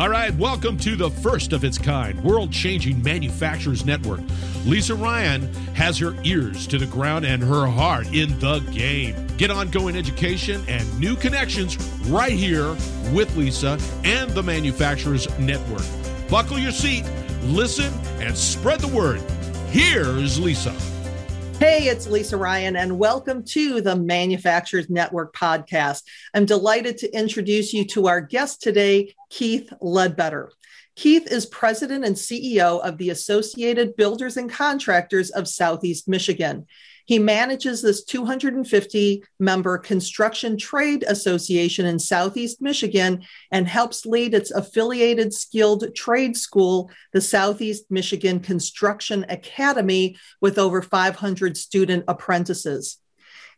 All right, welcome to the first of its kind world changing manufacturers network. Lisa Ryan has her ears to the ground and her heart in the game. Get ongoing education and new connections right here with Lisa and the Manufacturers Network. Buckle your seat, listen, and spread the word. Here's Lisa. Hey, it's Lisa Ryan, and welcome to the Manufacturers Network podcast. I'm delighted to introduce you to our guest today, Keith Ledbetter. Keith is president and CEO of the Associated Builders and Contractors of Southeast Michigan. He manages this 250 member construction trade association in Southeast Michigan and helps lead its affiliated skilled trade school, the Southeast Michigan Construction Academy, with over 500 student apprentices.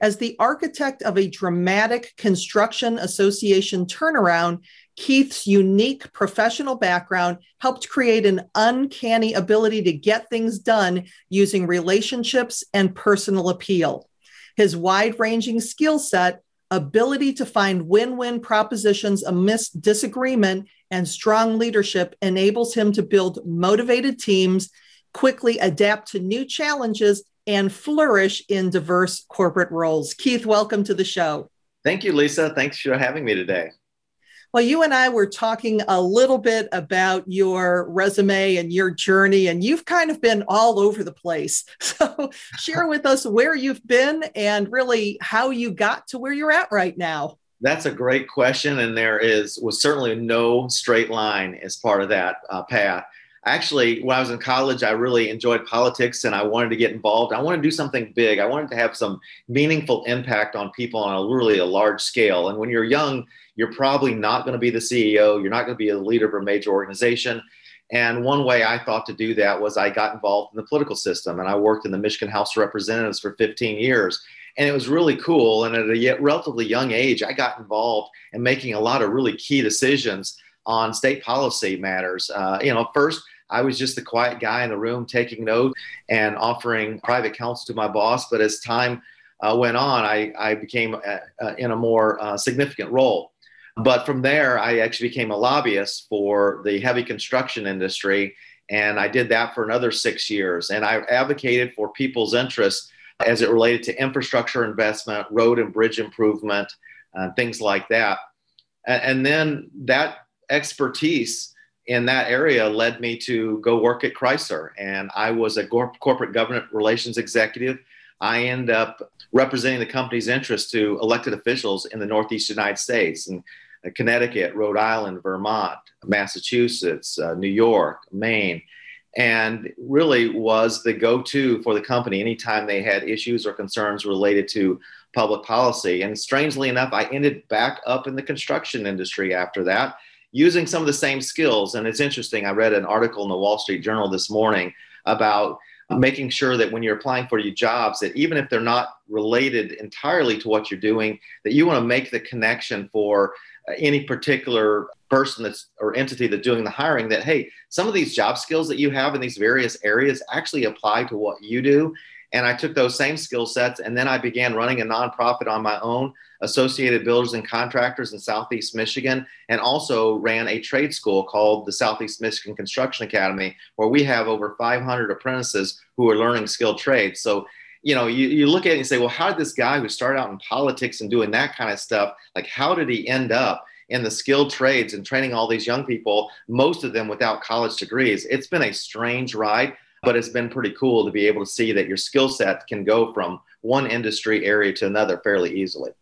As the architect of a dramatic construction association turnaround, Keith's unique professional background helped create an uncanny ability to get things done using relationships and personal appeal. His wide ranging skill set, ability to find win win propositions amidst disagreement, and strong leadership enables him to build motivated teams, quickly adapt to new challenges, and flourish in diverse corporate roles. Keith, welcome to the show. Thank you, Lisa. Thanks for having me today. Well, you and I were talking a little bit about your resume and your journey, and you've kind of been all over the place. So, share with us where you've been and really how you got to where you're at right now. That's a great question, and there is was certainly no straight line as part of that uh, path. Actually, when I was in college, I really enjoyed politics and I wanted to get involved. I wanted to do something big. I wanted to have some meaningful impact on people on a really a large scale. And when you're young, you're probably not going to be the CEO. You're not going to be a leader of a major organization. And one way I thought to do that was I got involved in the political system and I worked in the Michigan House of Representatives for 15 years. And it was really cool. And at a relatively young age, I got involved in making a lot of really key decisions on state policy matters. Uh, you know, first, I was just the quiet guy in the room taking notes and offering private counsel to my boss. But as time uh, went on, I, I became uh, uh in a more uh, significant role. But from there, I actually became a lobbyist for the heavy construction industry. And I did that for another six years. And I advocated for people's interests as it related to infrastructure investment, road and bridge improvement, uh, things like that. And, and then that expertise in that area led me to go work at Chrysler. And I was a corporate government relations executive. I end up representing the company's interests to elected officials in the Northeast United States. And uh, Connecticut, Rhode Island, Vermont, Massachusetts, uh, New York, Maine, and really was the go to for the company anytime they had issues or concerns related to public policy. And strangely enough, I ended back up in the construction industry after that using some of the same skills. And it's interesting, I read an article in the Wall Street Journal this morning about making sure that when you're applying for your jobs that even if they're not related entirely to what you're doing that you want to make the connection for uh, any particular person that's or entity that's doing the hiring that hey some of these job skills that you have in these various areas actually apply to what you do and i took those same skill sets and then i began running a nonprofit on my own associated builders and contractors in southeast michigan and also ran a trade school called the southeast michigan construction academy where we have over 500 apprentices who are learning skilled trades so you know, you, you look at it and say, well, how did this guy who started out in politics and doing that kind of stuff, like, how did he end up in the skilled trades and training all these young people, most of them without college degrees? It's been a strange ride, but it's been pretty cool to be able to see that your skill set can go from one industry area to another fairly easily.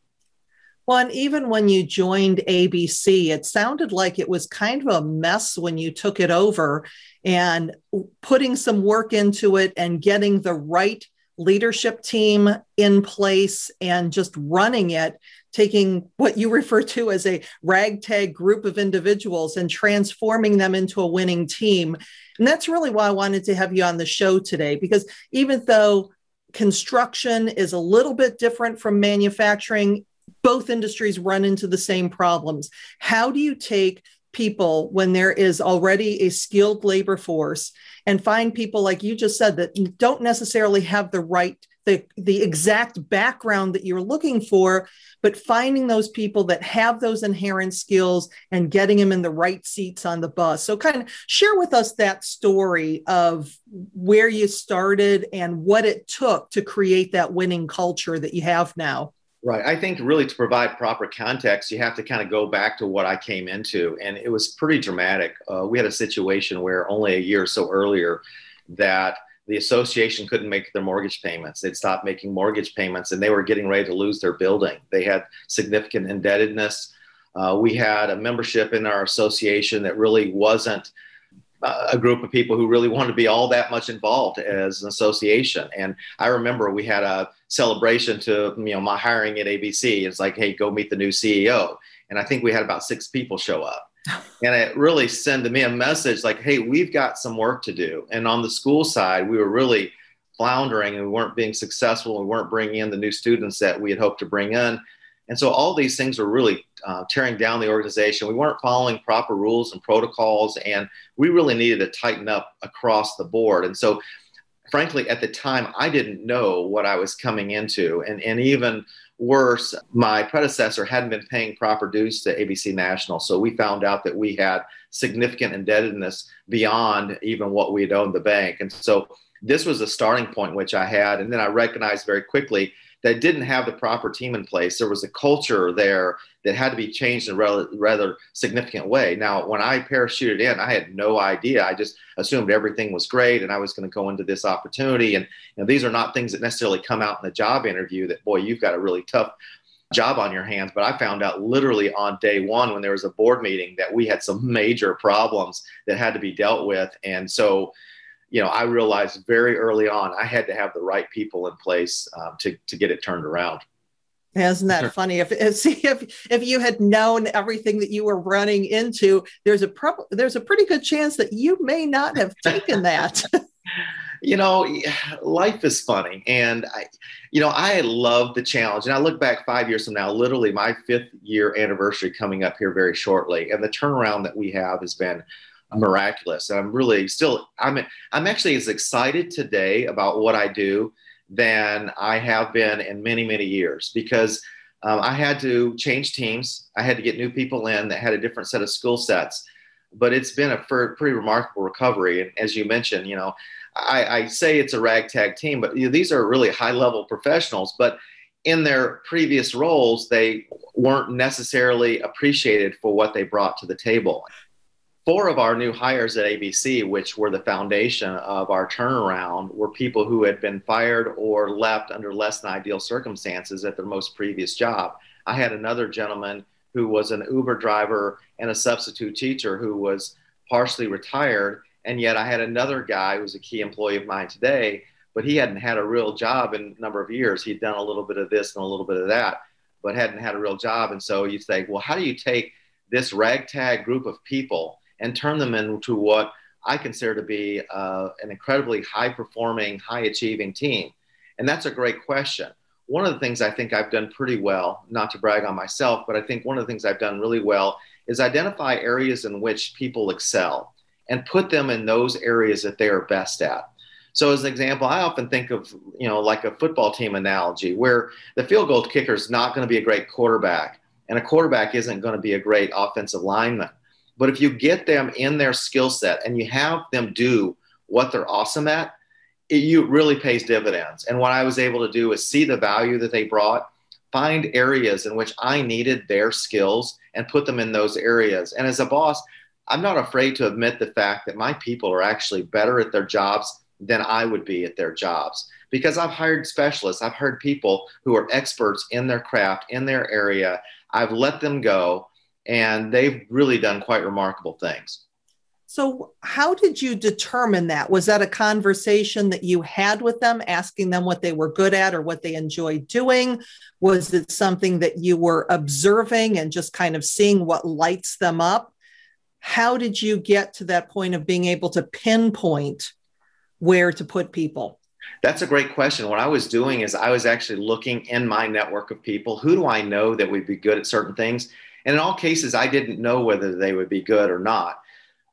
Well, and even when you joined ABC, it sounded like it was kind of a mess when you took it over and putting some work into it and getting the right leadership team in place and just running it, taking what you refer to as a ragtag group of individuals and transforming them into a winning team. And that's really why I wanted to have you on the show today, because even though construction is a little bit different from manufacturing, both industries run into the same problems. How do you take people when there is already a skilled labor force and find people like you just said that don't necessarily have the right the the exact background that you're looking for but finding those people that have those inherent skills and getting them in the right seats on the bus so kind of share with us that story of where you started and what it took to create that winning culture that you have now Right. I think really to provide proper context, you have to kind of go back to what I came into. And it was pretty dramatic. Uh, we had a situation where only a year or so earlier that the association couldn't make their mortgage payments. They'd stopped making mortgage payments and they were getting ready to lose their building. They had significant indebtedness. Uh, we had a membership in our association that really wasn't uh, a group of people who really wanted to be all that much involved as an association. And I remember we had a celebration to you know my hiring at ABC. It's like, hey, go meet the new CEO. And I think we had about six people show up. And it really sent to me a message like, hey, we've got some work to do. And on the school side, we were really floundering and we weren't being successful. We weren't bringing in the new students that we had hoped to bring in. And so all these things were really uh, tearing down the organization. We weren't following proper rules and protocols, and we really needed to tighten up across the board. And so, frankly, at the time, I didn't know what I was coming into. And, and even worse, my predecessor hadn't been paying proper dues to ABC National. So we found out that we had significant indebtedness beyond even what we had owed the bank. And so this was a starting point which I had. And then I recognized very quickly that didn't have the proper team in place. There was a culture there that had to be changed in a rather, significant way. Now, when I parachuted in, I had no idea. I just assumed everything was great and I was going to go into this opportunity. And you know, these are not things that necessarily come out in the job interview that, boy, you've got a really tough job on your hands. But I found out literally on day one when there was a board meeting that we had some major problems that had to be dealt with. And so, you know, I realized very early on I had to have the right people in place um, to to get it turned around. Isn't that funny? If, if if if you had known everything that you were running into, there's a pro- there's a pretty good chance that you may not have taken that. you know, life is funny, and I, you know, I love the challenge. And I look back five years from now, literally my fifth year anniversary coming up here very shortly, and the turnaround that we have has been miraculous. And I'm really still I'm I'm actually as excited today about what I do than I have been in many many years because um, I had to change teams. I had to get new people in that had a different set of skill sets. But it's been a pretty remarkable recovery. And as you mentioned, you know, I, I say it's a ragtag team, but you know, these are really high level professionals. But in their previous roles, they weren't necessarily appreciated for what they brought to the table four of our new hires at ABC, which were the foundation of our turnaround, were people who had been fired or left under less than ideal circumstances at their most previous job. I had another gentleman who was an Uber driver and a substitute teacher who was partially retired. And yet I had another guy who's a key employee of mine today, but he hadn't had a real job in a number of years. He'd done a little bit of this and a little bit of that, but hadn't had a real job. And so you say, well, how do you take this ragtag group of people and turn them into what I consider to be uh, an incredibly high performing, high achieving team? And that's a great question. One of the things I think I've done pretty well, not to brag on myself, but I think one of the things I've done really well is identify areas in which people excel and put them in those areas that they are best at. So as an example, I often think of, you know, like a football team analogy where the field goal kicker is not going to be a great quarterback and a quarterback isn't going to be a great offensive lineman. But if you get them in their skill set and you have them do what they're awesome at, it you really pays dividends. And what I was able to do is see the value that they brought, find areas in which I needed their skills and put them in those areas. And as a boss, I'm not afraid to admit the fact that my people are actually better at their jobs than I would be at their jobs because I've hired specialists. I've hired people who are experts in their craft, in their area. I've let them go and they've really done quite remarkable things. So, how did you determine that? Was that a conversation that you had with them, asking them what they were good at or what they enjoyed doing? Was it something that you were observing and just kind of seeing what lights them up? How did you get to that point of being able to pinpoint where to put people? That's a great question. What I was doing is I was actually looking in my network of people. Who do I know that would be good at certain things? And in all cases, I didn't know whether they would be good or not.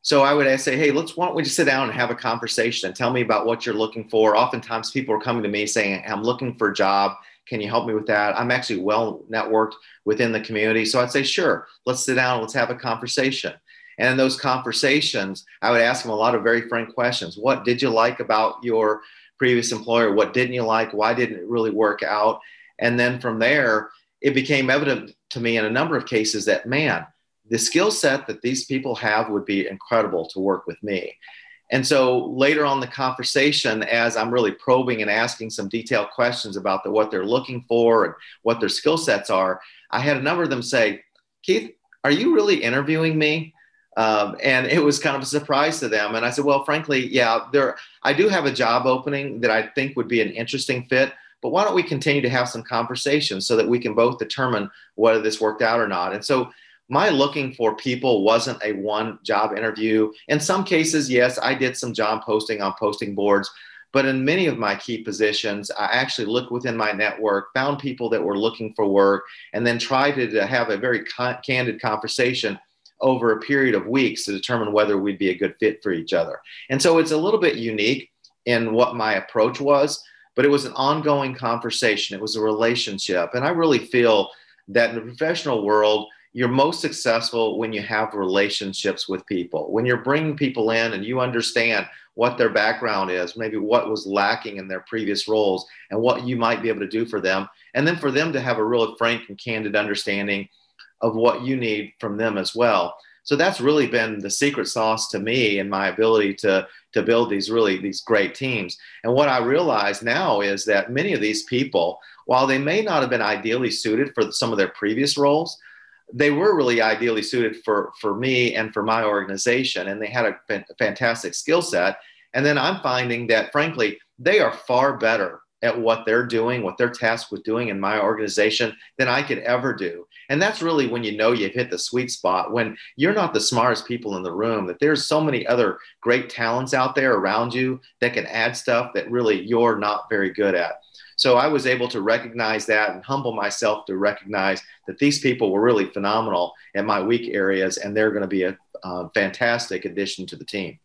So I would say, hey, let's why don't we just sit down and have a conversation and tell me about what you're looking for. Oftentimes people are coming to me saying, I'm looking for a job. Can you help me with that? I'm actually well networked within the community. So I'd say, sure, let's sit down, let's have a conversation. And in those conversations, I would ask them a lot of very frank questions. What did you like about your previous employer? What didn't you like? Why didn't it really work out? And then from there, it became evident to me in a number of cases that, man, the skill set that these people have would be incredible to work with me. And so later on the conversation, as I'm really probing and asking some detailed questions about the, what they're looking for and what their skill sets are, I had a number of them say, Keith, are you really interviewing me? Um, and it was kind of a surprise to them. And I said, well, frankly, yeah, there, I do have a job opening that I think would be an interesting fit, but why don't we continue to have some conversations so that we can both determine whether this worked out or not? And so my looking for people wasn't a one job interview. In some cases, yes, I did some job posting on posting boards, but in many of my key positions, I actually looked within my network, found people that were looking for work, and then tried to have a very con- candid conversation over a period of weeks to determine whether we'd be a good fit for each other. And so it's a little bit unique in what my approach was, but it was an ongoing conversation. It was a relationship. And I really feel that in the professional world, you're most successful when you have relationships with people. When you're bringing people in and you understand what their background is, maybe what was lacking in their previous roles, and what you might be able to do for them. And then for them to have a real frank and candid understanding of what you need from them as well. So that's really been the secret sauce to me and my ability to, to build these really these great teams. And what I realize now is that many of these people, while they may not have been ideally suited for some of their previous roles, they were really ideally suited for for me and for my organization and they had a fantastic skill set and then i'm finding that frankly they are far better at what they're doing what they're tasked with doing in my organization than i could ever do and that's really when you know you've hit the sweet spot when you're not the smartest people in the room that there's so many other great talents out there around you that can add stuff that really you're not very good at so I was able to recognize that and humble myself to recognize that these people were really phenomenal in my weak areas, and they're going to be a, a fantastic addition to the team.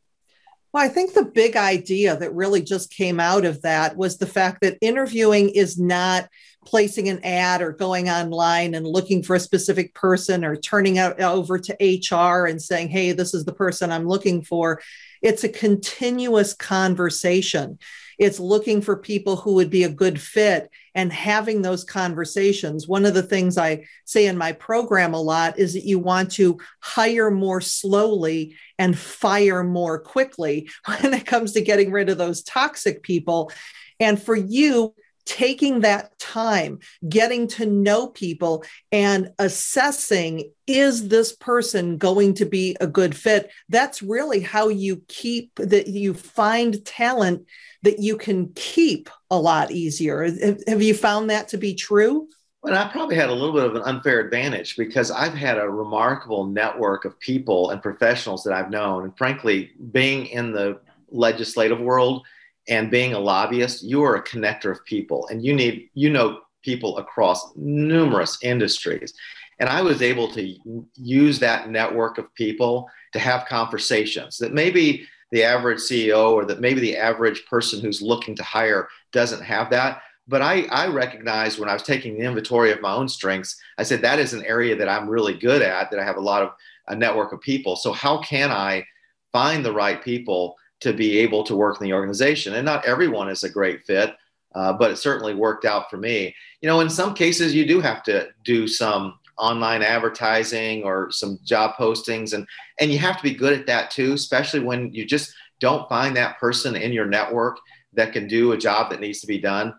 Well, I think the big idea that really just came out of that was the fact that interviewing is not placing an ad or going online and looking for a specific person or turning out over to HR and saying, hey, this is the person I'm looking for. It's a continuous conversation. It's looking for people who would be a good fit and having those conversations. One of the things I say in my program a lot is that you want to hire more slowly and fire more quickly when it comes to getting rid of those toxic people. And for you, taking that time, getting to know people, and assessing is this person going to be a good fit? That's really how you keep that you find talent that you can keep a lot easier. Have you found that to be true? Well, I probably had a little bit of an unfair advantage because I've had a remarkable network of people and professionals that I've known. And frankly, being in the legislative world, and being a lobbyist, you are a connector of people and you need, you know, people across numerous industries. And I was able to use that network of people to have conversations that maybe the average CEO or that maybe the average person who's looking to hire doesn't have that. But I, I recognized when I was taking the inventory of my own strengths, I said, that is an area that I'm really good at, that I have a lot of a network of people. So, how can I find the right people to be able to work in the organization. And not everyone is a great fit, uh, but it certainly worked out for me. You know, in some cases, you do have to do some online advertising or some job postings, and and you have to be good at that too, especially when you just don't find that person in your network that can do a job that needs to be done.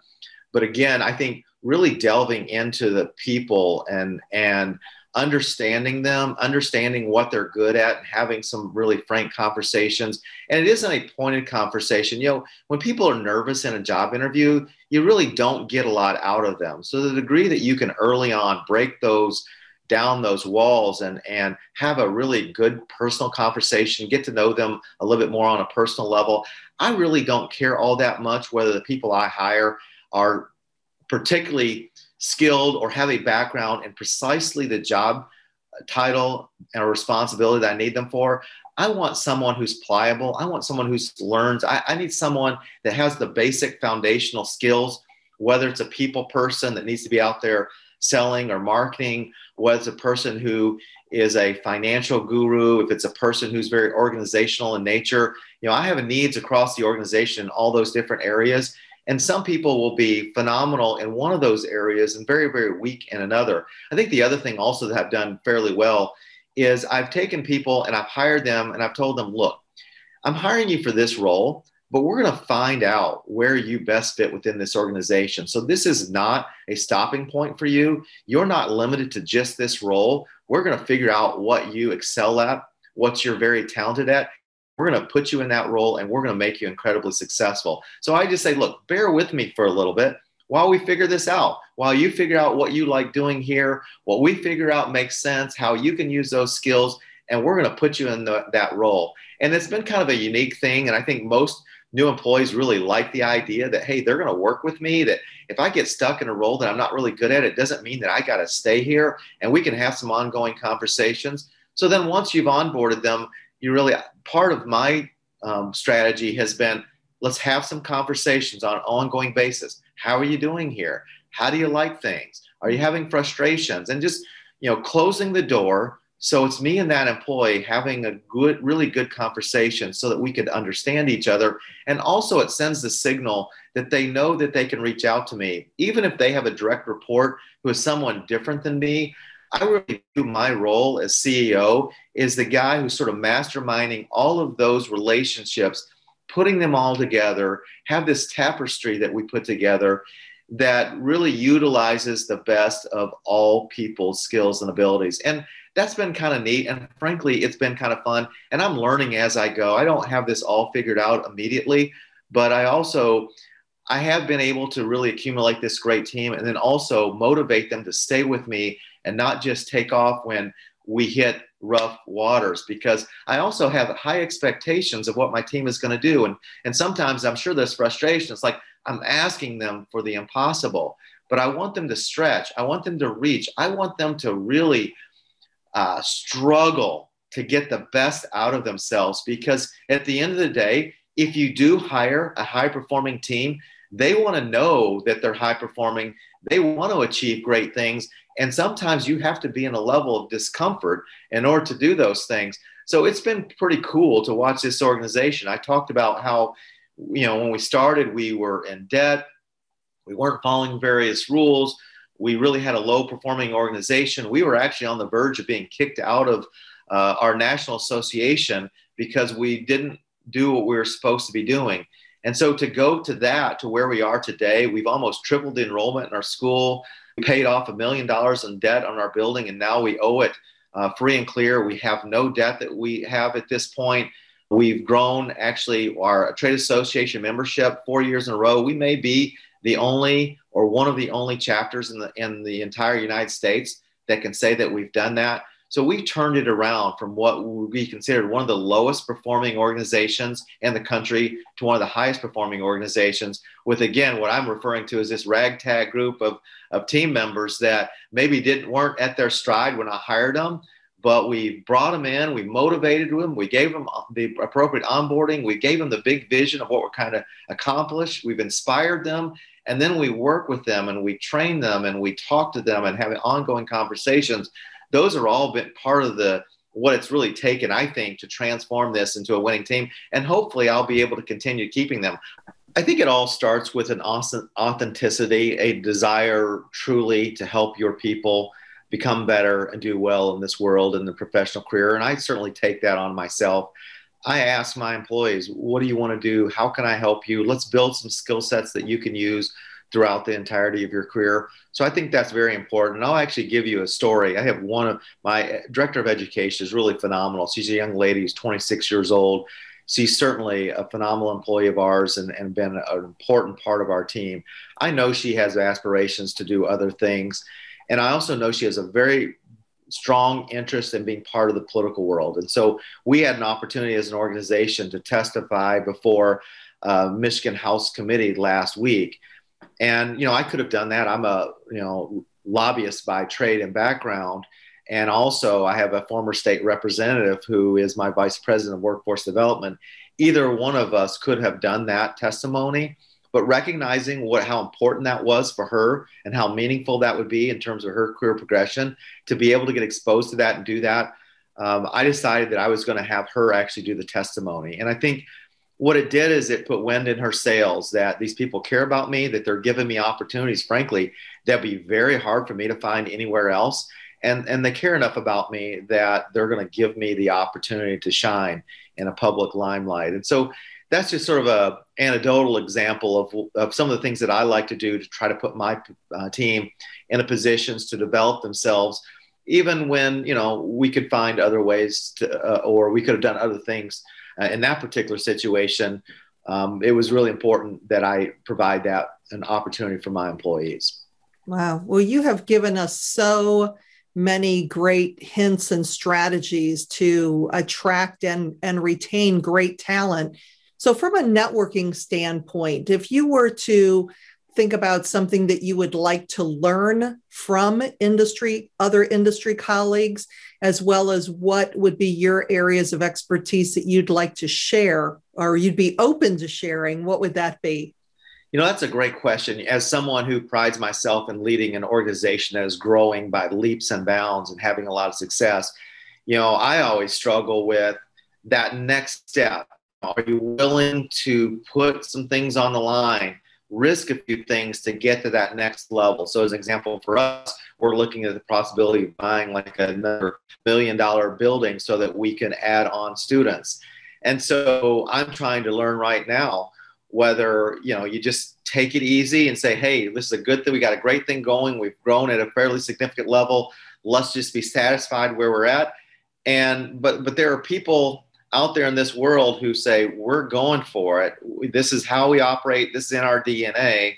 But again, I think really delving into the people and and understanding them, understanding what they're good at, and having some really frank conversations. And it isn't a pointed conversation. You know, when people are nervous in a job interview, you really don't get a lot out of them. So the degree that you can early on break those down those walls and and have a really good personal conversation get to know them a little bit more on a personal level i really don't care all that much whether the people i hire are particularly skilled or have a background in precisely the job title and responsibility that I need them for. I want someone who's pliable. I want someone who learns. I, I, need someone that has the basic foundational skills, whether it's a people person that needs to be out there selling or marketing, whether it's a person who is a financial guru, if it's a person who's very organizational in nature. You know, I have needs across the organization in all those different areas. And some people will be phenomenal in one of those areas and very, very weak in another. I think the other thing also that I've done fairly well is I've taken people and I've hired them and I've told them, look, I'm hiring you for this role, but we're going to find out where you best fit within this organization. So this is not a stopping point for you. You're not limited to just this role. We're going to figure out what you excel at, what you're very talented at. We're going to put you in that role and we're going to make you incredibly successful. So I just say, look, bear with me for a little bit while we figure this out, while you figure out what you like doing here, what we figure out makes sense, how you can use those skills, and we're going to put you in the, that role. And it's been kind of a unique thing. And I think most new employees really like the idea that, hey, they're going to work with me, that if I get stuck in a role that I'm not really good at, it doesn't mean that I got to stay here and we can have some ongoing conversations. So then once you've onboarded them, you really, part of my um, strategy has been let's have some conversations on an ongoing basis how are you doing here? How do you like things? Are you having frustrations? And just, you know, closing the door. So it's me and that employee having a good, really good conversation so that we could understand each other. And also, it sends the signal that they know that they can reach out to me, even if they have a direct report who is someone different than me. I really view my role as CEO is the guy who's sort of masterminding all of those relationships putting them all together, have this tapestry that we put together that really utilizes the best of all people's skills and abilities. And that's been kind of neat. And frankly, it's been kind of fun. And I'm learning as I go. I don't have this all figured out immediately, but I also I have been able to really accumulate this great team and then also motivate them to stay with me and not just take off when we hit rough waters because I also have high expectations of what my team is going to do. And, and sometimes I'm sure there's frustration. It's like I'm asking them for the impossible, but I want them to stretch. I want them to reach. I want them to really uh, struggle to get the best out of themselves because at the end of the day, if you do hire a high performing team, they want to know that they're high performing. They want to achieve great things. And sometimes you have to be in a level of discomfort in order to do those things. So it's been pretty cool to watch this organization. I talked about how, you know, when we started, we were in debt, we weren't following various rules. We really had a low performing organization. We were actually on the verge of being kicked out of uh, our national association because we didn't do what we were supposed to be doing. And so to go to that, to where we are today, we've almost tripled the enrollment in our school. We paid off a million dollars in debt on our building, and now we owe it uh, free and clear. We have no debt that we have at this point. We've grown actually our trade association membership four years in a row. We may be the only or one of the only chapters in the in the entire United States that can say that we've done that. So we turned it around from what would be considered one of the lowest performing organizations in the country to one of the highest performing organizations with again what I'm referring to as this ragtag group of, of team members that maybe didn't weren't at their stride when I hired them, but we brought them in, we motivated them, we gave them uh, the appropriate onboarding, we gave them the big vision of what we're kind of accomplished, we've inspired them, and then we work with them and we train them and we talk to them and have ongoing conversations those are all been part of the what it's really taken, I think, to transform this into a winning team. And hopefully, I'll be able to continue keeping them. I think it all starts with an authenticity, a desire truly to help your people become better and do well in this world in the professional career. And I certainly take that on myself. I ask my employees, what do you want to do? How can I help you? Let's build some skill sets that you can use throughout the entirety of your career. So I think that's very important. And I'll actually give you a story. I have one of my director of education is really phenomenal. She's a young lady who's 26 years old. She's certainly a phenomenal employee of ours and, and been an important part of our team. I know she has aspirations to do other things. And I also know she has a very strong interest in being part of the political world. And so we had an opportunity as an organization to testify before uh, Michigan House Committee last week and, you know, I could have done that. I'm a, you know, lobbyist by trade and background. And also, I have a former state representative who is my vice president of workforce development. Either one of us could have done that testimony, but recognizing what how important that was for her and how meaningful that would be in terms of her career progression to be able to get exposed to that and do that, um, I decided that I was going to have her actually do the testimony. And I think what it did is it put wind in her sails that these people care about me, that they're giving me opportunities, frankly, that'd be very hard for me to find anywhere else. And, and they care enough about me that they're going to give me the opportunity to shine in a public limelight. And so that's just sort of a anecdotal example of, of some of the things that I like to do to try to put my uh, team in a positions to develop themselves, even when you know we could find other ways to, uh, or we could have done other things uh, in that particular situation, um, it was really important that I provide that an opportunity for my employees. Wow. Well, you have given us so many great hints and strategies to attract and, and retain great talent. So, from a networking standpoint, if you were to think about something that you would like to learn from industry, other industry colleagues, as well as what would be your areas of expertise that you'd like to share or you'd be open to sharing, what would that be? You know, that's a great question. As someone who prides myself in leading an organization that is growing by leaps and bounds and having a lot of success, you know, I always struggle with that next step. Are you willing to put some things on the line? Risk a few things to get to that next level. So, as an example, for us, we're looking at the possibility of buying like another million dollar building so that we can add on students. And so, I'm trying to learn right now whether you know you just take it easy and say, "Hey, this is a good thing. We got a great thing going. We've grown at a fairly significant level. Let's just be satisfied where we're at." And but but there are people out there in this world who say we're going for it. This is how we operate. This is in our dna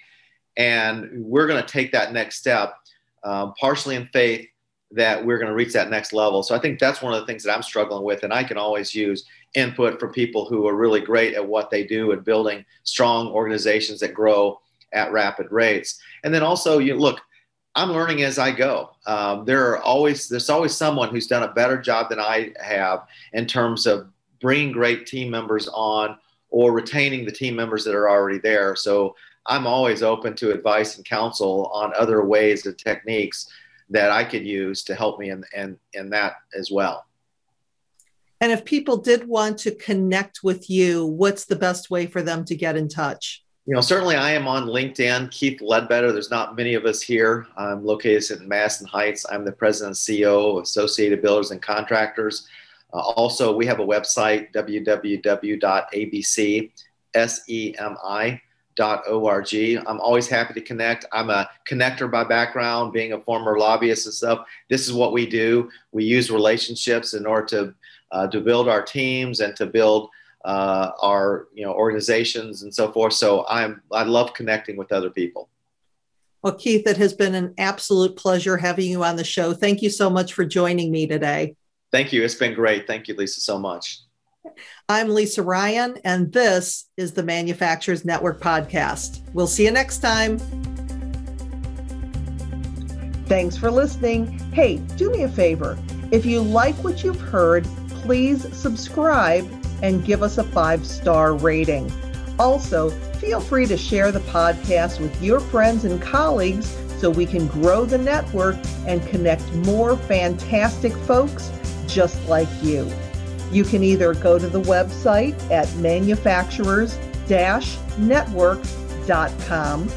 and we're going to take that next step um, partially in faith that we're going to reach that next level. So i think that's one of the things that i'm struggling with and i can always use input from people who are really great at what they do and building strong organizations that grow at rapid rates. And then also you look I'm learning as I go. Um, there are always there's always someone who's done a better job than I have in terms of bringing great team members on or retaining the team members that are already there. So I'm always open to advice and counsel on other ways and techniques that I could use to help me in, in, in that as well. And if people did want to connect with you, what's the best way for them to get in touch? You know, certainly I am on LinkedIn, Keith Ledbetter. There's not many of us here. I'm located in Madison Heights. I'm the president and CEO of Associated Builders and Contractors. Uh, also, we have a website, www.abcsemi.org. I'm always happy to connect. I'm a connector by background, being a former lobbyist and stuff. This is what we do. We use relationships in order to, uh, to build our teams and to build uh, our you know, organizations and so forth. So I'm, I love connecting with other people. Well, Keith, it has been an absolute pleasure having you on the show. Thank you so much for joining me today. Thank you. It's been great. Thank you, Lisa, so much. I'm Lisa Ryan, and this is the Manufacturers Network Podcast. We'll see you next time. Thanks for listening. Hey, do me a favor. If you like what you've heard, please subscribe and give us a five star rating. Also, feel free to share the podcast with your friends and colleagues so we can grow the network and connect more fantastic folks just like you. You can either go to the website at manufacturers network.com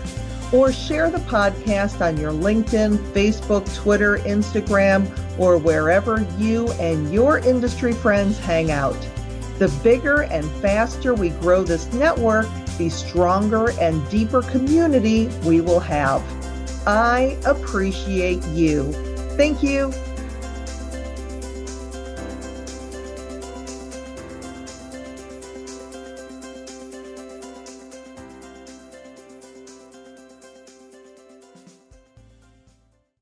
or share the podcast on your LinkedIn, Facebook, Twitter, Instagram, or wherever you and your industry friends hang out. The bigger and faster we grow this network, the stronger and deeper community we will have. I appreciate you. Thank you.